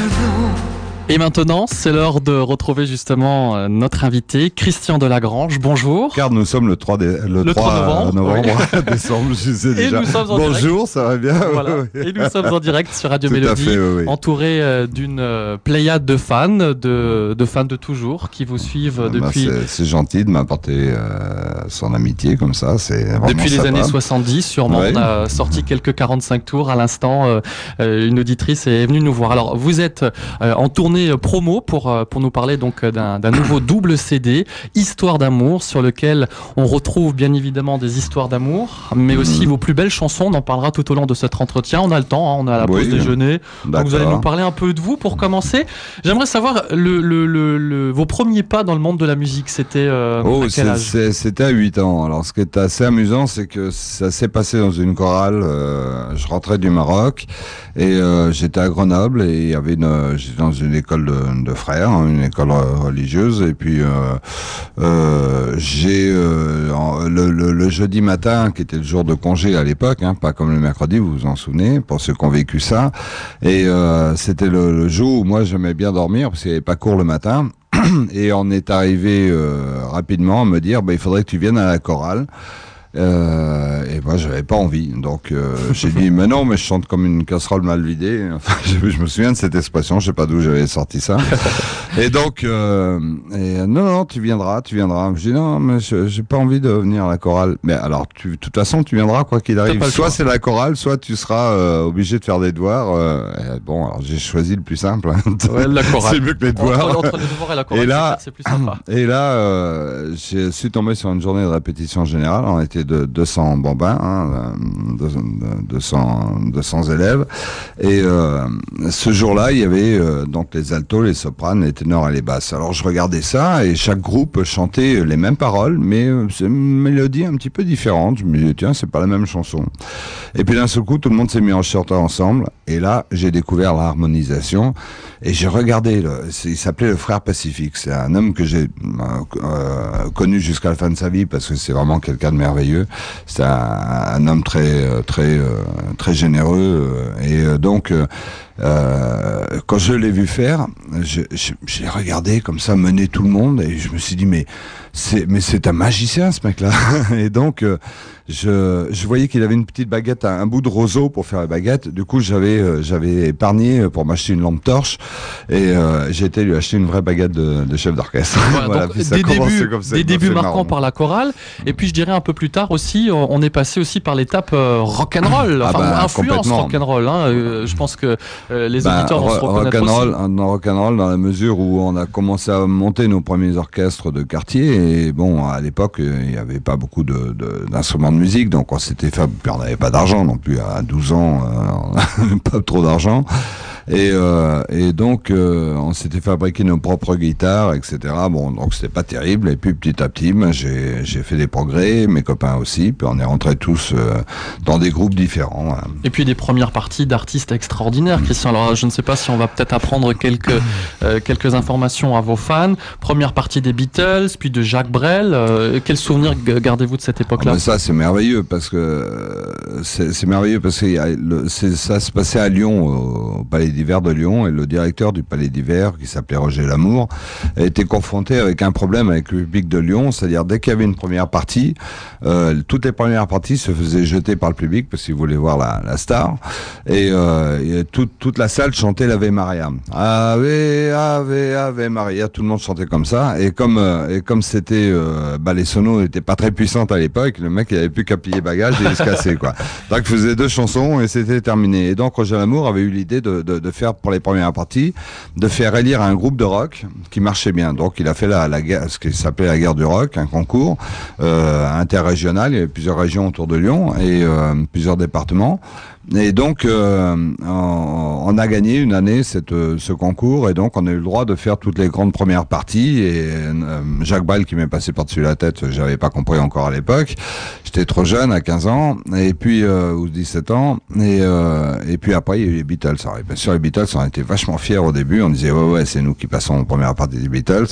maintenant. Et maintenant, c'est l'heure de retrouver justement euh, notre invité, Christian Delagrange. Bonjour. Car nous sommes le 3, dé- le Le 3 novembre, novembre, décembre, je sais Et déjà. nous sommes en Bonjour, ça va bien Voilà. Et nous sommes en direct sur Radio Tout Mélodie, fait, oui, oui. entouré euh, d'une euh, pléiade de fans, de, de fans de toujours, qui vous suivent Ah, bah, depuis, c'est- gentil de m'apporter euh, son amitié comme ça. C'est depuis les sympa. années 70. Sûrement, on a sorti quelques 45 tours. À l'instant, euh, euh, une auditrice est venue nous voir. Alors, vous êtes euh, en tournée promo pour, euh, pour nous parler donc euh, d'un nouveau double CD, Histoire d'amour, sur lequel on retrouve bien évidemment des histoires d'amour, mais aussi Mhm. vos plus belles chansons. On en parlera tout au long de cet entretien. On a le temps, hein, on a la pause Oui. déjeuner. Donc vous allez nous parler un peu de vous pour commencer. J'aimerais savoir le, le, le, le- vos premiers pas dans le monde de la musique. C'était euh, Oh, à quel c'est- âge? c'est- c'était à 8 ans. Alors, ce qui est assez amusant, c'est que ça s'est passé dans une chorale. euh, je rentrais du Maroc et euh, j'étais à Grenoble et il y avait une, dans une école de, de frères, hein, une école euh, religieuse. Et puis, euh, euh, j'ai le, jeudi matin, qui était le jour de congé à l'époque, hein, pas comme le mercredi, vous vous en souvenez, pour ceux qui ont vécu ça. Et c'était le, jour où moi j'aimais bien dormir parce qu'il n'y avait pas cours le matin. Et on est arrivé rapidement à me dire, bah, il faudrait que tu viennes à la chorale. Euh, et moi, j'avais pas envie. Donc, euh, j'ai dit, mais non, mais je chante comme une casserole mal vidée. Enfin, je, je me souviens de cette expression. Je sais pas d'où j'avais sorti ça. et donc, euh, et, euh, non, non, tu viendras, tu viendras. Je dis, non, mais je- j'ai pas envie de venir à la chorale. Mais alors, tu, de toute façon, tu viendras quoi qu'il arrive. Soit c'est la chorale, soit tu seras euh, obligé de faire des devoirs. Euh, bon, alors j'ai choisi le plus simple. hein. Ouais, la chorale. c'est mieux que les devoirs. Entre, entre les devoirs et la chorale, Et là- c'est plus sympa. Et là, je suis tombé sur une journée de répétition générale. On était de 200 bambins, hein, de- de- 200, 200 élèves. Et ce jour-là, il y avait donc les altos, les sopranes, les ténors Alors je regardais ça et chaque groupe chantait les mêmes paroles, mais euh, c'est une mélodie un petit peu différente. Je me disais, tiens, c'est pas la même chanson. Et puis d'un seul coup, tout le monde s'est mis en chanter ensemble. Et là, j'ai découvert l'harmonisation. Et j'ai regardé, il s'appelait le frère Pacifique. C'est un homme que j'ai euh, connu jusqu'à la fin de sa vie parce que c'est vraiment quelqu'un de merveilleux. C'est un, un homme très euh, très très généreux. Et donc, euh, quand je l'ai vu faire, j'ai regardé comme ça mener tout le monde et je me suis dit mais c'est mais c'est un magicien ce mec-là. et donc euh, je, je voyais qu'il avait une petite baguette, un, un bout de roseau pour faire la baguette. Du coup, j'avais euh, j'avais épargné pour m'acheter une lampe torche et euh, j'ai été lui acheter une vraie baguette de, de chef d'orchestre. Voilà, donc, a des débuts, comme ça, des débuts marquants marrant. par la chorale. Et puis je dirais un peu plus tard aussi, on, est passé aussi par l'étape euh, rock'n'roll, Ah enfin bah, influence complètement. rock'n'roll. Hein. Euh, je pense que euh, les Bah, auditeurs vont se ro- reconnaître rock'n'roll, aussi. dans rock'n'roll dans la mesure où on a commencé à monter nos premiers orchestres de quartier bon à l'époque euh, il n'y avait pas beaucoup d'instruments de musique donc on s'était fait on n'avait pas d'argent non plus à 12 ans euh, on n'avait pas trop d'argent et, euh, et donc euh, on s'était fabriqué nos propres guitares etc bon donc c'était pas terrible et puis petit à petit ben, j'ai, fait des progrès mes copains aussi puis on est rentrés tous euh, dans des groupes différents hein. Et puis des premières parties d'artistes extraordinaires, Christian. Alors je ne sais pas si on va peut-être apprendre quelques quelques informations à vos fans. Première partie des Beatles, puis de Jacques Brel. Euh, quel souvenir g- gardez-vous de cette Ah époque-là bah ça c'est merveilleux parce que c'est merveilleux parce que le- ça se passait à Lyon au, au Palais d'hiver de Lyon et le directeur du Palais d'hiver qui s'appelait Roger Lamour été confronté avec un problème avec le public de Lyon, c'est-à-dire dès qu'il y avait une première partie, euh, toutes les premières parties se faisaient jeter par le public parce qu'ils voulaient voir la, star et, euh, toute la salle chantait l'Ave Maria. Ave Ave Ave Maria, tout le monde chantait comme ça et comme euh, et comme c'était euh, bah, les sonos n'étaient pas très puissantes à l'époque, le mec il avait plus qu'à plier bagage et il se cassait quoi. Donc il faisait deux chansons et c'était terminé. Et donc Roger Lamour avait eu l'idée de, de faire pour les premières parties de faire élire un groupe de rock qui marchait bien. Donc il a fait la, ce qui s'appelait la guerre du rock, un concours euh, interrégional. Il y avait plusieurs régions autour de Lyon et euh, plusieurs départements. Et donc, euh, on, a gagné une année cette, ce concours, et donc on a eu le droit de faire toutes les grandes premières parties. Et Jacques Brel qui m'est passé par-dessus la tête, j'avais pas compris encore à l'époque. J'étais trop jeune, à 15 ans, et puis ou 17 ans. Et, et puis après, il y a eu les Beatles. Alors, bien sûr, les Beatles, on était vachement fiers au début. On disait ouais, ouais, c'est nous qui passons en première partie des Beatles.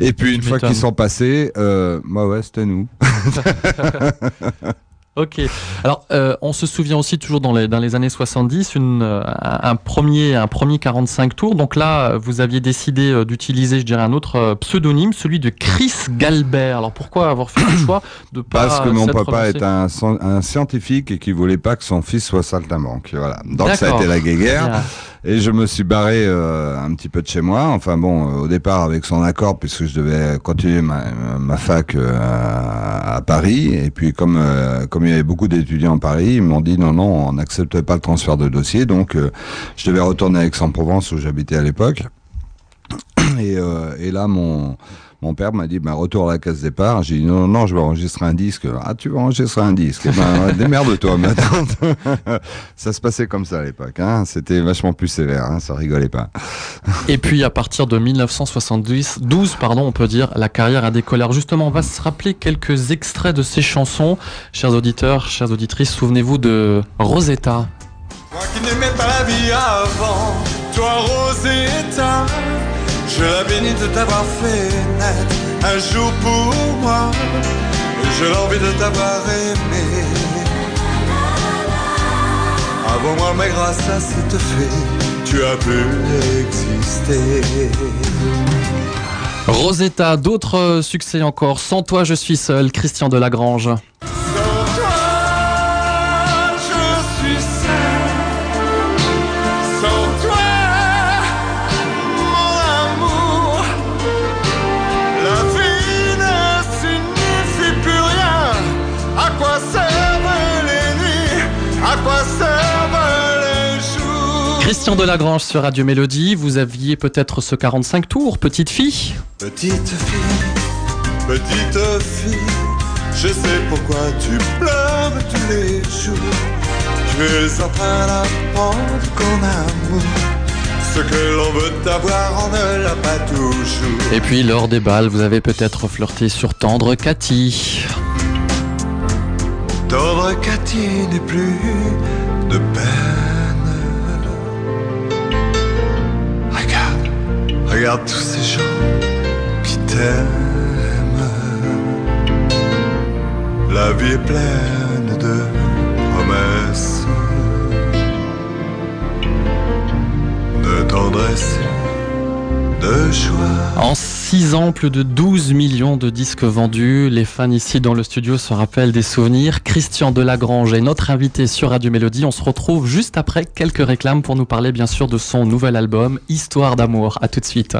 Et puis une fois qu'ils sont passés, euh, ouais, ouais, c'était nous. Ok. Alors, euh, on se souvient aussi toujours dans les, dans les années 70, une, euh, un, premier, un premier 45 tours. Donc là, vous aviez décidé euh, d'utiliser, je dirais, un autre pseudonyme, celui de Chris Galbert. Alors pourquoi avoir fait le choix de pas Parce que mon papa est un, scien- un scientifique et qui voulait pas que son fils soit saltimbanque. Voilà. Donc ça a été la guéguerre. Et je me suis barré un petit peu de chez moi. Enfin bon, au départ avec son accord, puisque je devais continuer ma, ma fac à Paris. Et puis comme euh, comme il y avait beaucoup d'étudiants à Paris, ils m'ont dit non non, on n'accepte pas le transfert de dossier. Donc euh, je devais retourner à Aix-en-Provence où j'habitais à l'époque. Euh, et là mon mon père m'a dit, bah, retour à la case départ. J'ai dit, non, non, je vais enregistrer un disque. Ah, tu vas enregistrer un disque. Eh ben, démerde-toi, maintenant. ça se passait comme ça à l'époque, hein. C'était vachement plus sévère, hein. Ça rigolait pas. Et puis à partir de 1972, 12, pardon, on peut dire, la carrière a décollé. Alors justement, on va se rappeler quelques extraits de ces chansons. Chers auditeurs, chères auditrices, souvenez-vous de Rosetta. Moi qui n'aimais pas la vie avant, toi Rosetta, je la bénis de t'avoir fait naître un jour pour moi. Et j'ai l'envie de t'avoir aimé. Avant moi, mais grâce à cette fée, tu as pu exister. Rosetta, d'autres succès encore. Sans toi, je suis seul. Christian Delagrange. Christian Delagrange sur Radio Mélodie. Vous aviez peut-être ce 45 tours, petite fille. Petite fille, petite fille, je sais pourquoi tu pleures tous les jours. Tu es en train d'apprendre qu'en amour, ce que l'on veut avoir, on ne l'a pas toujours. Et puis lors des balles, vous avez peut-être flirté sur Tendre Cathy. Tendre Cathy n'est plus de peine. Regarde, tous ces gens qui t'aiment. La vie est pleine de promesses, de tendresse, de joie. 6 ans, plus de 12 millions de disques vendus. Les fans ici dans le studio se rappellent des souvenirs. Christian Delagrange est notre invité sur Radio Mélodie. On se retrouve juste après quelques réclames pour nous parler bien sûr de son nouvel album Histoire d'amour. À tout de suite.